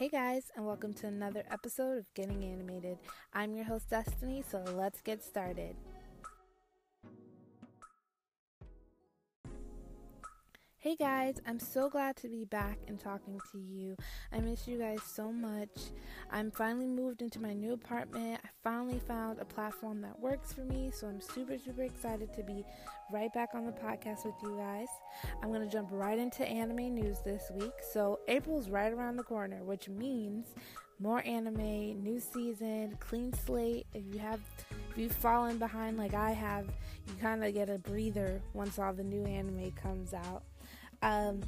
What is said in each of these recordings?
Hey guys, and welcome to another episode of Getting Animated. I'm your host, Destiny, so let's get started. Hey guys, I'm so glad to be back and talking to you. I miss you guys so much. I'm finally moved into my new apartment. I finally found a platform that works for me, so I'm super, super excited to be right back on the podcast with you guys. I'm going to jump right into anime news this week. So, April's right around the corner, which means more anime, new season, clean slate. If you have if you've fallen behind like I have, you kind of get a breather once all the new anime comes out. Um,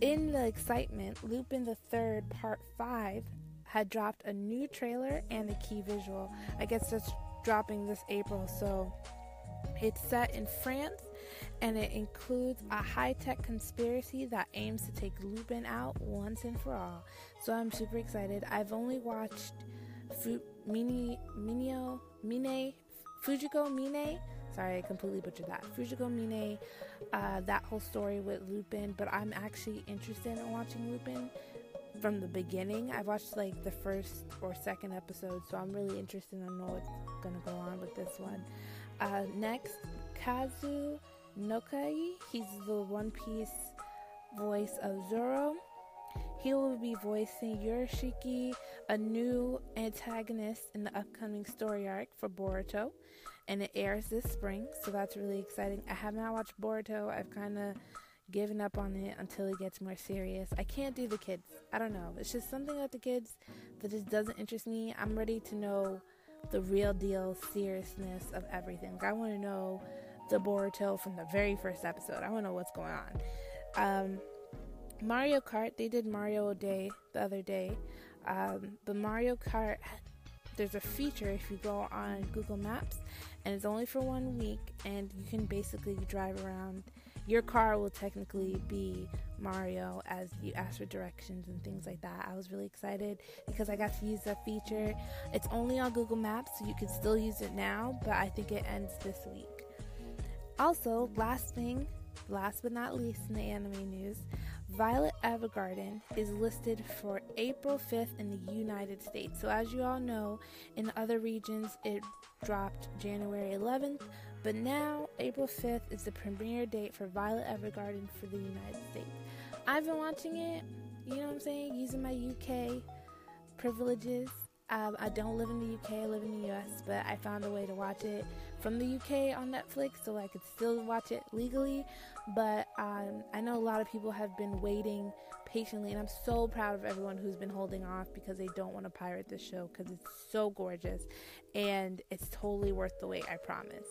in the excitement, Lupin the Third Part Five had dropped a new trailer and a key visual. I guess that's dropping this April, so it's set in France and it includes a high tech conspiracy that aims to take Lupin out once and for all. So I'm super excited. I've only watched Fu- Mini Minio Mine Fujiko Mine Sorry, I completely butchered that. Fujiko Mine, uh, that whole story with Lupin, but I'm actually interested in watching Lupin from the beginning. I've watched like the first or second episode, so I'm really interested in know what's gonna go on with this one. Uh, next, Kazuya Nakai. He's the One Piece voice of Zoro. He will be voicing Urashiki, a new antagonist in the upcoming story arc for Boruto and it airs this spring, so that's really exciting. I have not watched Boruto. I've kind of given up on it until it gets more serious. I can't do the kids. I don't know. It's just something about the kids that just doesn't interest me. I'm ready to know the real deal seriousness of everything. I want to know the Boruto from the very first episode. I want to know what's going on. Um, Mario Kart, they did Mario Day the other day. Um, but Mario Kart, there's a feature if you go on Google Maps and it's only for one week and you can basically drive around your car will technically be Mario as you ask for directions and things like that. I was really excited because I got to use that feature. It's only on Google Maps, so you can still use it now, but I think it ends this week. Also, last thing, last but not least in the anime news, Violet Evergarden is listed for April 5th in the United States. So, as you all know, in other regions it dropped January 11th, but now April 5th is the premiere date for Violet Evergarden for the United States. I've been watching it, you know what I'm saying, using my UK privileges. Um, I don't live in the UK, I live in the US, but I found a way to watch it from the UK on Netflix so I could still watch it legally. But um, I know a lot of people have been waiting patiently, and I'm so proud of everyone who's been holding off because they don't want to pirate this show because it's so gorgeous and it's totally worth the wait, I promise.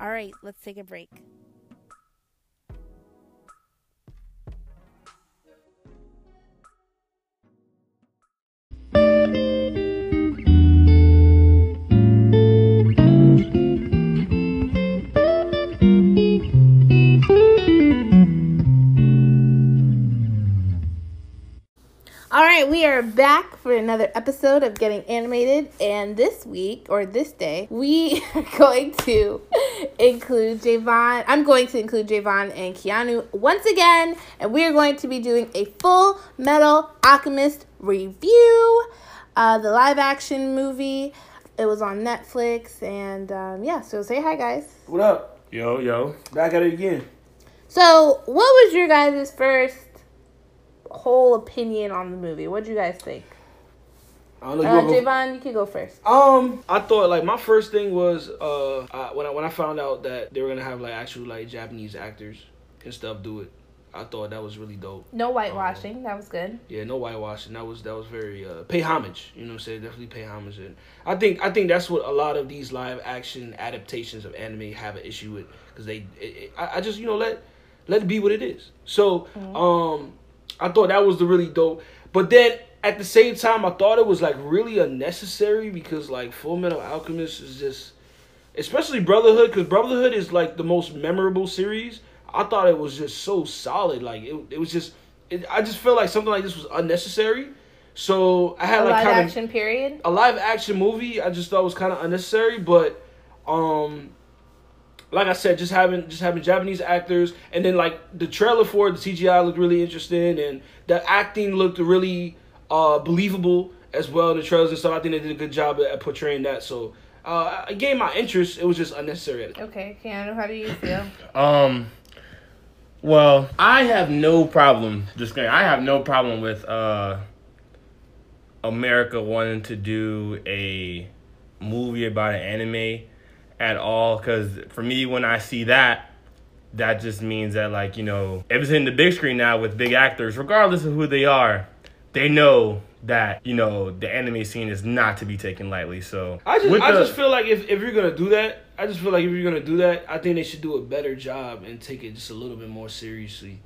All right, let's take a break. Right, we are back for another episode of Getting Animated, and this week or this day, we are going to include Javon. I'm going to include Javon and Keanu once again, and we are going to be doing a Full Metal Alchemist review, uh, the live action movie. It was on Netflix, and um, yeah. So say hi, guys. What up? Yo, yo. Back at it again. So, what was your guys' first whole opinion on the movie? What do you guys think? I don't know. Uh, you wanna go- Javon, you can go first. Um, I thought like my first thing was uh I, when I when I found out that they were gonna have like actual like Japanese actors and stuff do it. I thought that was really dope. No whitewashing. that was good. Yeah, no whitewashing. That was that was very uh, pay homage. You know, what I'm saying definitely pay homage. And I think I think that's what a lot of these live action adaptations of anime have an issue with because they. It, it, I, I just you know let let it be what it is. So um, I thought that was the really dope. But then at the same time, I thought it was like really unnecessary because like Full Metal Alchemist is just, especially Brotherhood, because Brotherhood is like the most memorable series. I thought it was just so solid. Like it, it was just, it, I just felt like something like this was unnecessary. So I had A like live kind of action period. a live action movie I just thought was kind of unnecessary, but um like I said, just having just having Japanese actors and then like the trailer for it, the CGI looked really interesting and the acting looked really uh, believable as well in the trailers and stuff. I think they did a good job at, at portraying that. So uh, it gained my interest. It was just unnecessary. Okay, Keanu, how do you feel? Um. Well, I have no problem. Just kidding. I have no problem with uh America wanting to do a movie about an anime at all. Because for me, when I see that, that just means that like you know, if it's in the big screen now with big actors, regardless of who they are, they know that you know the anime scene is not to be taken lightly. So I just I the- just feel like if, if you're gonna do that, I just feel like if you're gonna do that, I think they should do a better job and take it just a little bit more seriously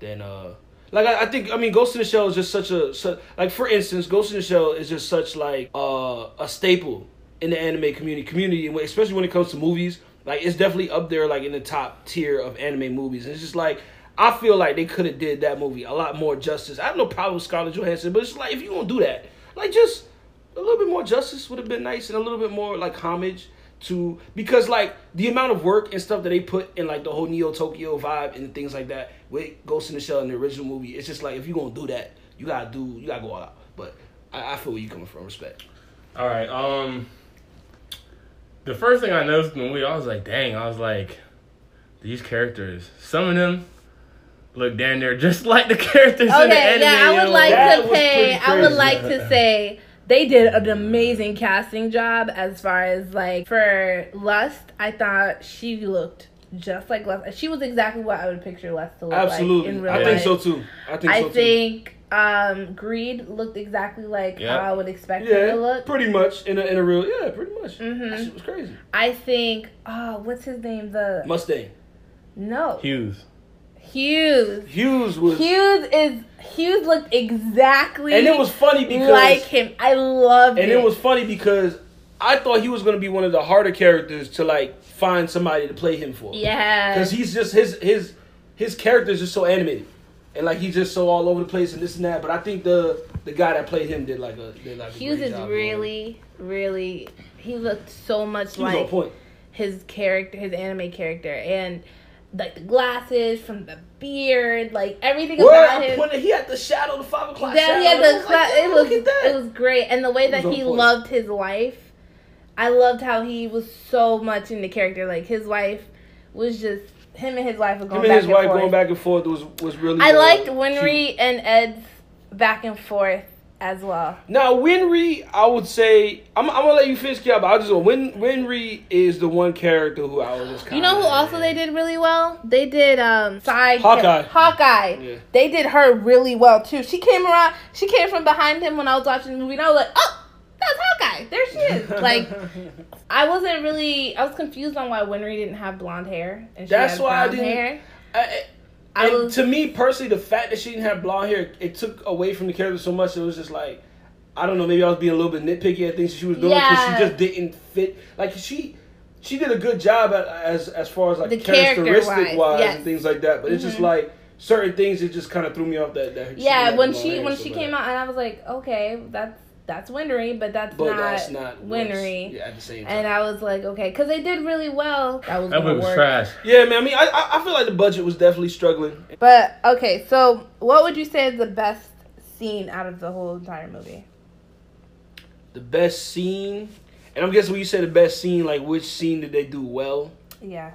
than uh like I, I think I mean Ghost in the Shell is just such a such, like for instance Ghost in the Shell is just such like uh a staple in the anime community community especially when it comes to movies like it's definitely up there like in the top tier of anime movies and it's just like I feel like they could have did that movie a lot more justice. I have no problem with Scarlett Johansson, but it's like if you gonna do that, like just a little bit more justice would have been nice and a little bit more like homage to because like the amount of work and stuff that they put in like the whole Neo Tokyo vibe and things like that with Ghost in the Shell in the original movie, it's just like if you gonna do that, you gotta do you gotta go all out. But I, I feel where you coming from, respect. All right. Um, the first thing I noticed in the movie, I was like, dang. I was like, these characters. Some of them look damn near just like the characters in the Okay, anime. yeah, I would yo. like That to was pay. I would like to say they did an amazing casting job as far as like for Lust. I thought she looked just like Lust. She was exactly what I would picture Lust to look Absolutely, like in real life. I life. think so too. I think I so too. Think um, Greed looked exactly like Yep. how I would expect her to Yeah, look. pretty much in a in a real yeah, pretty much. Mhm. That shit was crazy. I think oh, what's his name? The Mustang no Hughes. Hughes. Hughes was, Hughes is Hughes looked exactly and it was funny because like him. I loved him. And it. it was funny because I thought he was gonna be one of the harder characters to like find somebody to play him for. yeah. Because he's just his his his character is just so animated, and like he's just so all over the place and this and that. But I think the the guy that played him did like a did like a Hughes great is really, really. He looked so much he like his character, his anime character, and like the glasses from the beard, like everything about him. when he had the shadow, the five o'clock Then shadow, he had the cla- like, it "Yo, was look at that." it was great, and the way that he point. loved his wife, I loved how he was so much in the character. Like his wife was just him and his wife were going him back and wife forth. going back and forth was was really. I uh, liked cute. Winry and Ed's back and forth as well. Now Winry, I would say I'm, I'm gonna let you finish, Kia, but I'll just go. Win Winry is the one character who I was just kind of. You know who also they did really well? They did um side Hawkeye. Hawkeye. Yeah. They did her really well too. She came around. She came from behind him when I was watching the movie, and I was like, oh, that's Hawkeye. There she is. Like I wasn't really. I was confused on why Winry didn't have blonde hair and she That's why I didn't- hair. I, I and was- to me personally, the fact that she didn't have blonde hair, it took away from the character so much. It was just like, I don't know, maybe I was being a little bit nitpicky at things she was doing because Yeah. she just didn't fit. Like she, she did a good job at, as as far as like The characteristic character-wise, wise yes. and things like that. But it's just Mhm. like certain things it just kind of threw me off that. that Yeah, when she when so she came out, and I was like, okay, that's that's Winry, but that's but not, that's not what's- Yeah, at the same time. And I was like, okay, because they did really well. That was That gonna was trash. yeah, man. I mean, I, I I feel like the budget was definitely struggling. But okay, so what would you say is the best scene out of the whole entire movie? The best scene, and I'm guessing when you say the best scene, like which scene did they do well? Yes.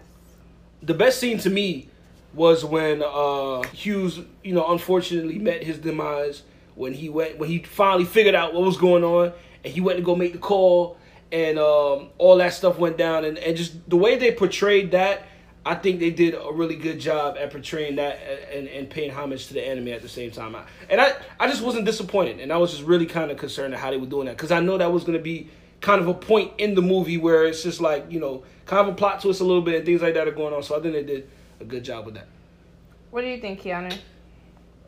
the best scene to me was when uh Hughes, you know, unfortunately met his demise when he went when he finally figured out what was going on and he went to go make the call and um all that stuff went down and, and just the way they portrayed that I think they did a really good job at portraying that and, and paying homage to the anime at the same time. I, and I, I just wasn't disappointed, and I was just really kind of concerned at how they were doing that because I know that was going to be kind of a point in the movie where it's just like you know kind of a plot twist a little bit and things like that are going on. So I think they did a good job with that. What do you think, Keanu?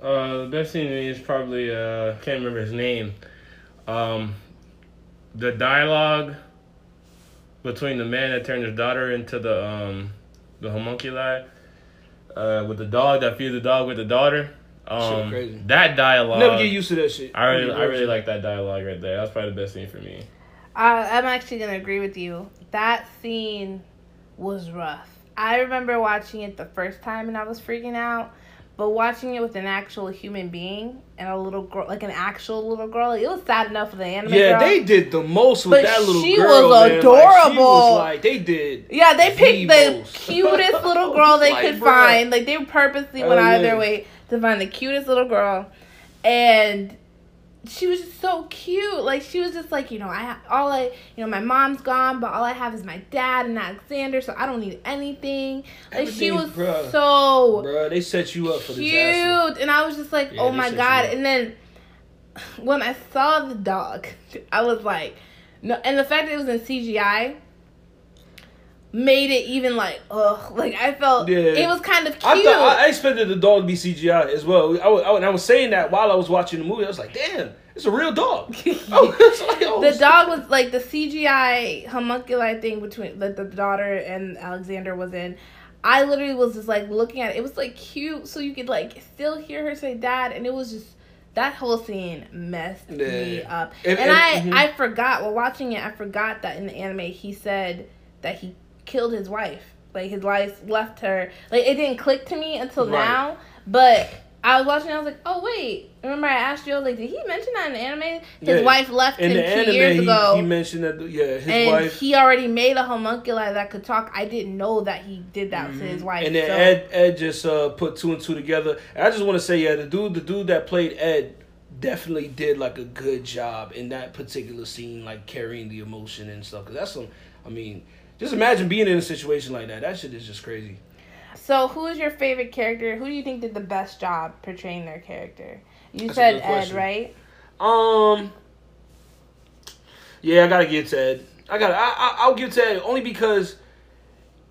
Uh, the best scene to me is probably uh, can't remember his name. Um, the dialogue between the man that turned his daughter into the um the homunculi, uh, with the dog that feeds the dog with the daughter. Um, crazy. that dialogue. Never get used to that shit. I really, I really like that dialogue right there. That's probably the best scene for me. Uh, I'm actually gonna agree with you. That scene was rough. I remember watching it the first time and I was freaking out, But watching it with an actual human being and a little girl, like an actual little girl, like, it was sad enough for the anime Yeah, girl. they did the most with But that little she girl. was man. Like, she adorable. was like they did. Yeah, they picked the most. cutest little girl they Like, could bruh. find. Like they purposely went Hell out of yeah. their way to find the cutest little girl, and she was just so cute. Like she was just like you know I all I you know my mom's gone, but all I have is my dad and Alexander, so I don't need anything. Like she was Everything, bruh. so Bruh, they set you up for cute, disaster. and I was just like, Yeah, oh my god! And then when I saw the dog, I was like, no, and the fact that it was in CGI made it even like, ugh, like I felt Yeah. it was kind of cute. I thought I expected the dog to be CGI as well. I was, I was, I was saying that while I was watching the movie. I was like, damn, it's a real dog. Was like, oh, the dog was like the CGI homunculi thing between the, the daughter and Alexander was in. I literally was just like looking at it. It was like cute, so you could like still hear her say "dad," and it was just that whole scene messed me up. And- I mhm. I forgot while watching it. I forgot that in the anime he said that he killed his wife. Like his wife left her. Like it didn't click to me until Right. now. But I was watching. I was like, oh wait. Remember I asked you? I was like, did he mention that in the anime? His Yeah. wife left in him two anime, years he, ago. he mentioned that yeah, his and wife. he already made a homunculi that could talk. I didn't know that he did that to his wife. Mm-hmm. and then so- Ed Ed just uh, put two and two together. And I just want to say, yeah, the dude the dude that played Ed definitely did like a good job in that particular scene, like carrying the emotion and stuff. Cause that's some, I mean, just imagine being in a situation like that. That shit is just crazy. So, who is your favorite character? Who do you think did the best job portraying their character? You That's said Ed, question. right? Um, yeah, I gotta give to Ed. I got. I, I I'll give to Ed only because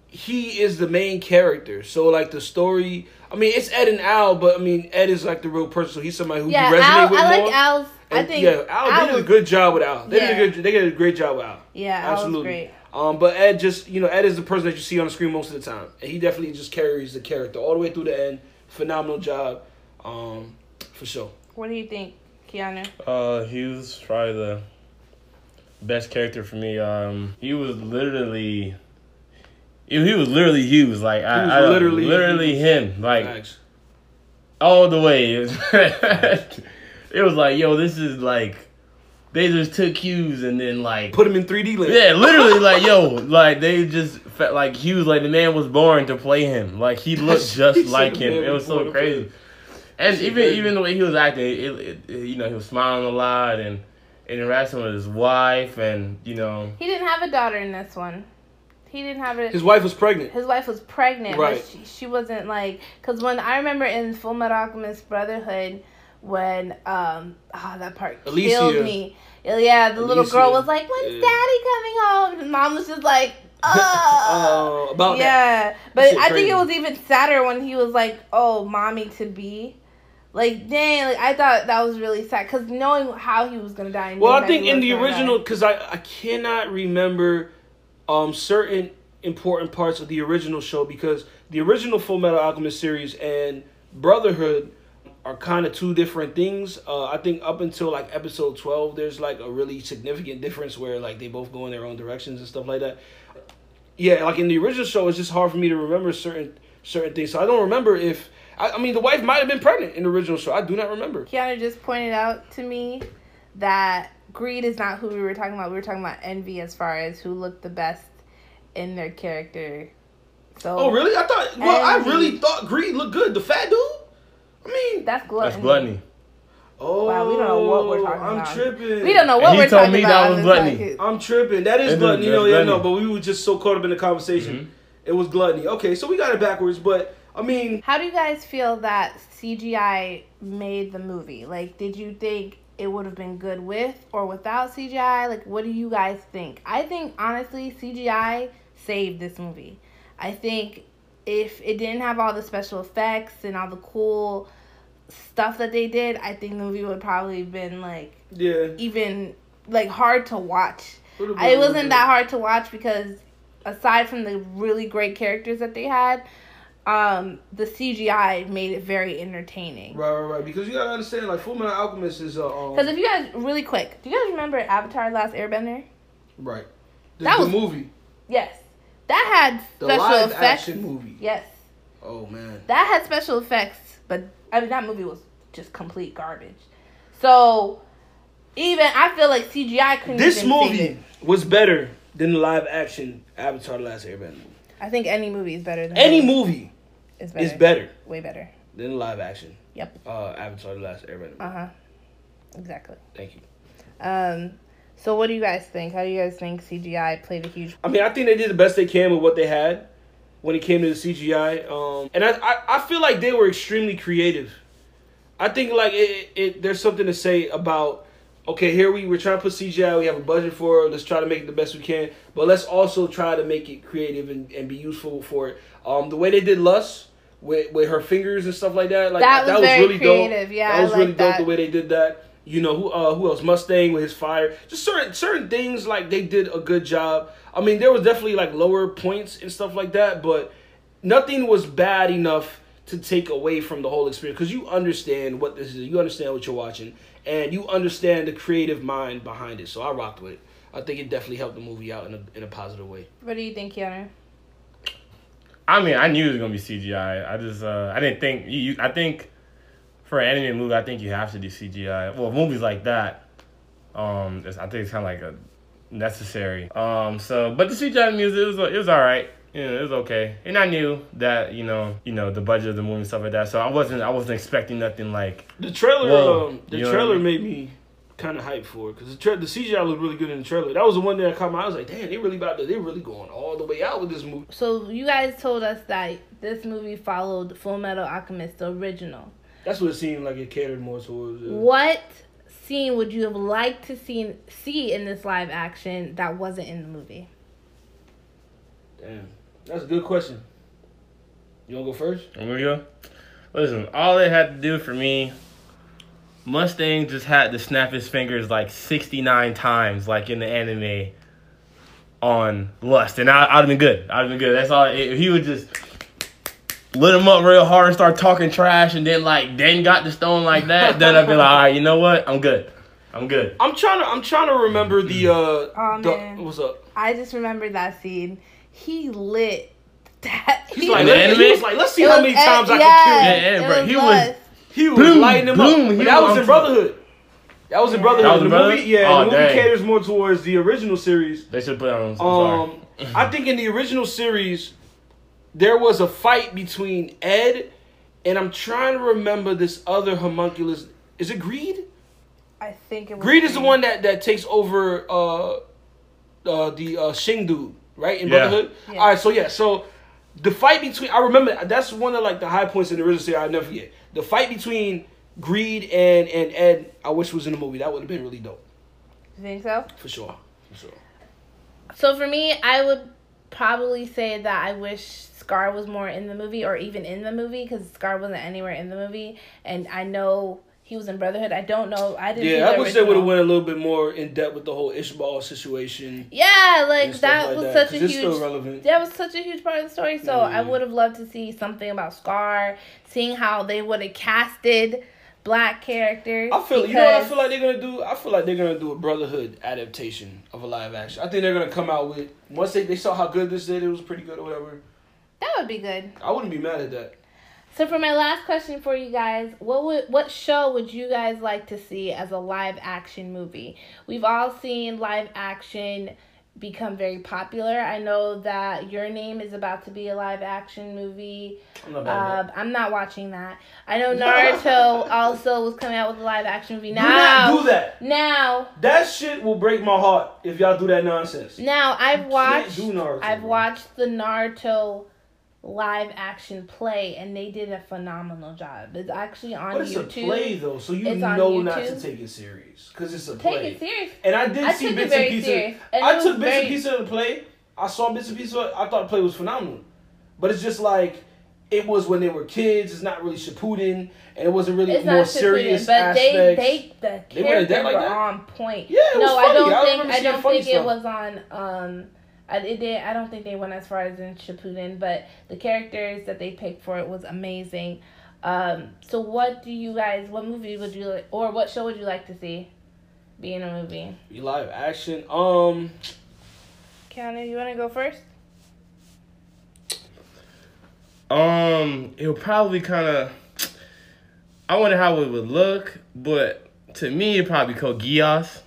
he is the main character. So like the story. I mean, it's Ed and Al, but I mean, Ed is like the real person. So he's somebody who Yeah, you resonate Al. with I more. like Al's. I think yeah, Al, Al they did a good job with Al. They Yeah. did a good. They did a great job with Al. Yeah, Al was Absolutely. Great. Um, but Ed just you know Ed is the person that you see on the screen most of the time, and he definitely just carries the character all the way through the end. Phenomenal job, um, for sure. What do you think, Keanu? Uh, he was probably the best character for me. Um, he was literally, he, he was literally Hughes. Like I, was I literally literally Hughes. him. Like Facts. all the way. it was like, yo, this is like, they just took cues and then like Put him in 3D land. Yeah, literally, like yo, like they just felt like he was like the man was born to play him. Like he looked just said like him. It was was so crazy. And Shit even crazy. even the way he was acting, it, it, it- you know, he was smiling a lot and interacting with his wife, and you know, He didn't have a daughter in this one. He didn't have it. His wife was pregnant. his wife was pregnant, Right. but she, she wasn't like because when I remember in Full Metal Alchemist Brotherhood when um ah that part Alicia. killed me. Yeah, the little girl was like, "When's yeah. Daddy coming home?" And Mom was just like, "Oh." Uh, about yeah, but That shit I think it was even sadder when he was like, "Oh, mommy to be." Like dang, like I thought that was really sad because knowing how he was gonna die. Well, I think in the original, because I, I cannot remember um, certain important parts of the original show because the original Full Metal Alchemist series and Brotherhood are kind of two different things. Uh, I think up until like episode 12, there's like a really significant difference where like they both go in their own directions and stuff like that. Yeah, like in the original show, it's just hard for me to remember certain certain things. So I don't remember if I, I mean the wife might have been pregnant in the original show. I do not remember. Keanu just pointed out to me that greed is not who we were talking about. We were talking about envy as far as who looked the best in their character. So Oh, really? I thought. Well, I really thought Greed looked good. The fat dude. I mean, That's gluttony. that's gluttony. oh, Wow, we don't know what we're talking I'm about. tripping. We don't know what he we're talking about. He told talking me about. that was gluttony. podcast. I'm tripping. That is It is- gluttony. You know, that's yeah, no, but we were just so caught up in the conversation. Mhm. It was gluttony. Okay, so we got it backwards, but I mean, How do you guys feel that CGI made the movie? Like, did you think it would have been good with or without CGI? Like, what do you guys think? I think, honestly, CGI saved this movie. I think if it didn't have all the special effects and all the cool stuff that they did, I think the movie would probably have been, like, yeah. even, like, hard to watch. Would've been I, it wasn't that hard to watch because aside from the really great characters that they had, um, the CGI made it very entertaining. Right, right, right. Because you gotta understand, like Full Metal Alchemist is uh, um, Because if you guys really quick, do you guys remember Avatar: Last Airbender? right. The, That the was- movie, Yes, that had the special live effects. action movie. Yes, Oh man. that had special effects but I mean that movie was just complete garbage. So even I feel like CGI couldn't. This even save movie it. was better than the live action Avatar: The Last Airbender. I think any movie is better than Any this. movie is better. is better Way better. than the live action Yep. uh, Avatar: The Last Airbender. Uh huh. Exactly. Thank you. Um. So what do you guys think? How do you guys think CGI played a huge? I mean, I think they did the best they can with what they had when it came to the CGI. Um, and I, I, I feel like they were extremely creative. I think like it, it, there's something to say about okay, here we we're trying to put CGI, we have a budget for it, let's try to make it the best we can, but let's also try to make it creative and, and be useful for it. Um, the way they did Lust with with her fingers and stuff like that, like That was very really creative. dope. Yeah, that was really like dope the way they did that. You know who uh who else? Mustang with his fire. Just certain certain things like they did a good job. I mean, there was definitely like lower points and stuff like that, but nothing was bad enough to take away from the whole experience because you understand what this is. You understand what you're watching, and you understand the creative mind behind it. So I rocked with it. I think it definitely helped the movie out in a in a positive way. What do you think, Keanu? I mean, I knew it was gonna be CGI. I just, uh, I didn't think you, you. I think for an anime movie, I think you have to do CGI. Well, movies like that, um, it's, I think it's kind of like a necessary. Um, so, but the CGI music it was, it was all right. You know, it was okay, and I knew that you know, you know, the budget of the movie and stuff like that. So I wasn't, I wasn't expecting nothing like. The trailer, Whoa. um, the You know what I trailer mean? made me kind of hyped for it because the, tra- the CGI looked really good in the trailer. That was the one that caught my. eye. I was like, damn, they really about to, they really going all the way out with this movie. So you guys told us that this movie followed Full Metal Alchemist, the original. That's what it seemed like it catered more towards. Uh, What scene would you have liked to see see in this live action that wasn't in the movie? Damn, that's a good question. You wanna go first? I'm gonna go. Listen, all they had to do for me, Mustang just had to snap his fingers like 69 times, like in the anime on Lust, and I, I'd have been good. I'd have been good. That's all. If he would just lit him up real hard and start talking trash, and then like then got the stone like that, then I'd be like, all right, you know what? I'm good. I'm good. I'm trying to. I'm trying to remember the. uh Oh, the. What's up? I just remember that scene. He lit that. He's he like, In the let- anime? he was like, let's see It how many at- times I yeah, can kill you. Yeah, yeah, bro, was he Lust. was- He was Boom, lighting him boom, up. But that was was in Brotherhood. That was in Yeah. Brotherhood. That was the in movie, yeah, Oh, the movie dang. caters more towards the original series. They should put it on. I'm. Um, I think in the original series, there was a fight between Ed and I'm trying to remember this other homunculus. Is it Greed? I think it was. Greed is the one that that takes over uh, uh the uh, Xing dude, right in Yeah. Brotherhood. Yeah. All right, so yeah, so the fight between I remember that's one of like the high points in the original series. I will never forget the fight between Greed and and Ed. I wish was in the movie. That would have been really dope You think so? for sure. For sure. So for me, I would probably say that I wish Scar was more in the movie or even in the movie because Scar wasn't anywhere in the movie, and I know he was in Brotherhood. I don't know. I didn't. Yeah, I wish they would have went a little bit more in depth with the whole Ishbal situation. Yeah, like that like was that, such a huge. still relevant. That was such a huge part of the story. So I Mhm. would have loved to see something about Scar, seeing how they would have casted black characters. I feel you know what I feel like they're gonna do. I feel like they're gonna do a Brotherhood adaptation of a live action. I think they're gonna come out with once they, they saw how good this did, it was pretty good or whatever. That would be good. I wouldn't be mad at that. So for my last question for you guys, what would what show would you guys like to see as a live action movie? We've all seen live action become very popular. I know that Your Name is about to be a live action movie. I'm not Uh, I'm not watching that. I know Naruto also was coming out with a live action movie. Now, Do not do that. now, That shit will break my heart if y'all do that nonsense. now I've watched can't do Naruto, I've bro. watched the Naruto live action play and they did a phenomenal job. It's actually on But it's YouTube. It's a play though, so you know not to take it serious because it's a Take play. it serious. And I did I see bits and pieces. And I took bits and pieces of the play. I saw bits and pieces. Of it. I thought the play was phenomenal, but it's just like it was when they were kids. It's not really Shippuden, and it wasn't really It's more not serious but aspects. they they the They characters like were that? on point. Yeah, it was no, I funny. don't I think I don't think it was on um I it did I don't think they went as far as in Shippuden, but the characters that they picked for it was amazing. Um, so what do you guys? What movie would you like, or what show would you like to see be in a movie? live action. Um, Keanu, you want to go first? Um, it'll probably kind of. I wonder how it would look, but to me, it'd probably be Code Geass.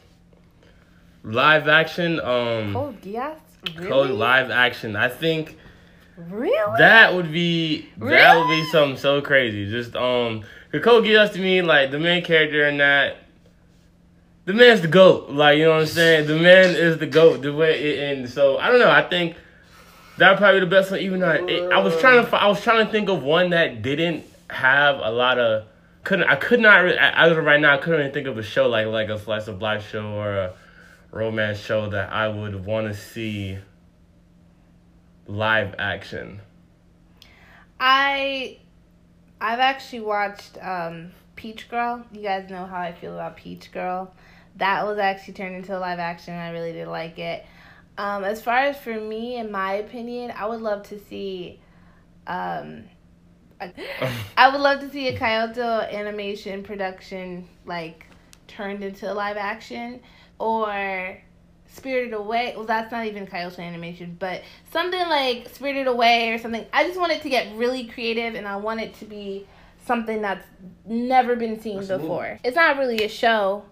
Live action. Um, Code Geass? Really? Code live action. I think Really? that would be that would be something so crazy. Just um, Code Geass to me, like the main character in that. The man's the goat, like you know what I'm saying. The man is the goat. The way it, and so I don't know. I think that probably the best one. Even though it, I was trying to, I was trying to think of one that didn't have a lot of. Couldn't I could not as of right now I couldn't even think of a show like like a slice of life show or a romance show that I would want to see live action. I I've actually watched um, Peach Girl. You guys know how I feel about Peach Girl. That was actually turned into a live action. I really did like it. Um, as far as for me, in my opinion, I would love to see. Um, I, I would love to see a Kyoto animation production like turned into a live action or Spirited Away. Well, that's not even Kyoto animation, but something like Spirited Away or something. I just want it to get really creative, and I want it to be something that's never been seen That's before. It's not really a show,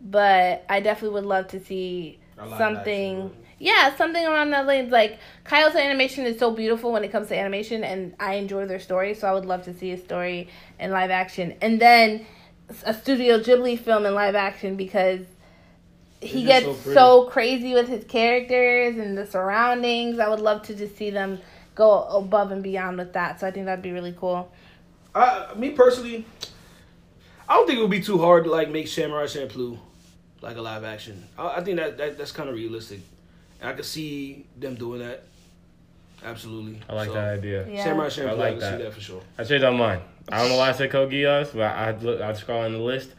but I definitely would love to see something. Yeah, something around that lane. Like Kyoto animation is so beautiful when it comes to animation, and I enjoy their story. So I would love to see a story in live action, and then a Studio Ghibli film in live action because he gets so so, crazy with his characters and the surroundings. I would love to just see them go above and beyond with that. So I think that'd be really cool. I, me personally, I don't think it would be too hard to like make Samurai Champloo like a live action. I, I think that, that that's kind of realistic. And I could see them doing that. Absolutely. I like So, that idea. Yeah. Samurai I Champloo, I, like can that. see that for sure. I changed my mind. I don't know why I said Code Geass, but I look, I scroll on the list,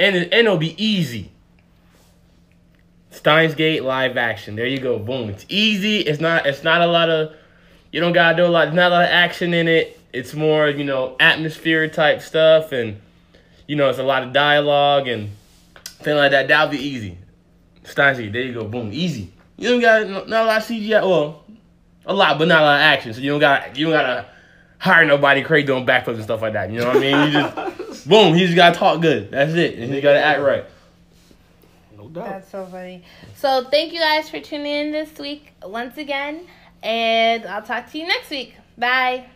and it, and it'll be easy. Steins Gate live action. There you go. Boom. It's easy. It's not. It's not a lot of. You don't gotta do a lot. There's not a lot of action in it. It's more you know atmosphere type stuff, and you know it's a lot of dialogue and thing like that. That'll be easy. Steins Gate. There you go. Boom. Easy. You don't got not a lot of CGI. Well, a lot, but not a lot of action. So you don't got you don't gotta hire nobody crazy doing backflips and stuff like that. You know what I mean? You just boom. He just gotta talk good. That's it. And you gotta act right. No doubt. That's so funny. So thank you guys for tuning in this week once again, and I'll talk to you next week. Bye.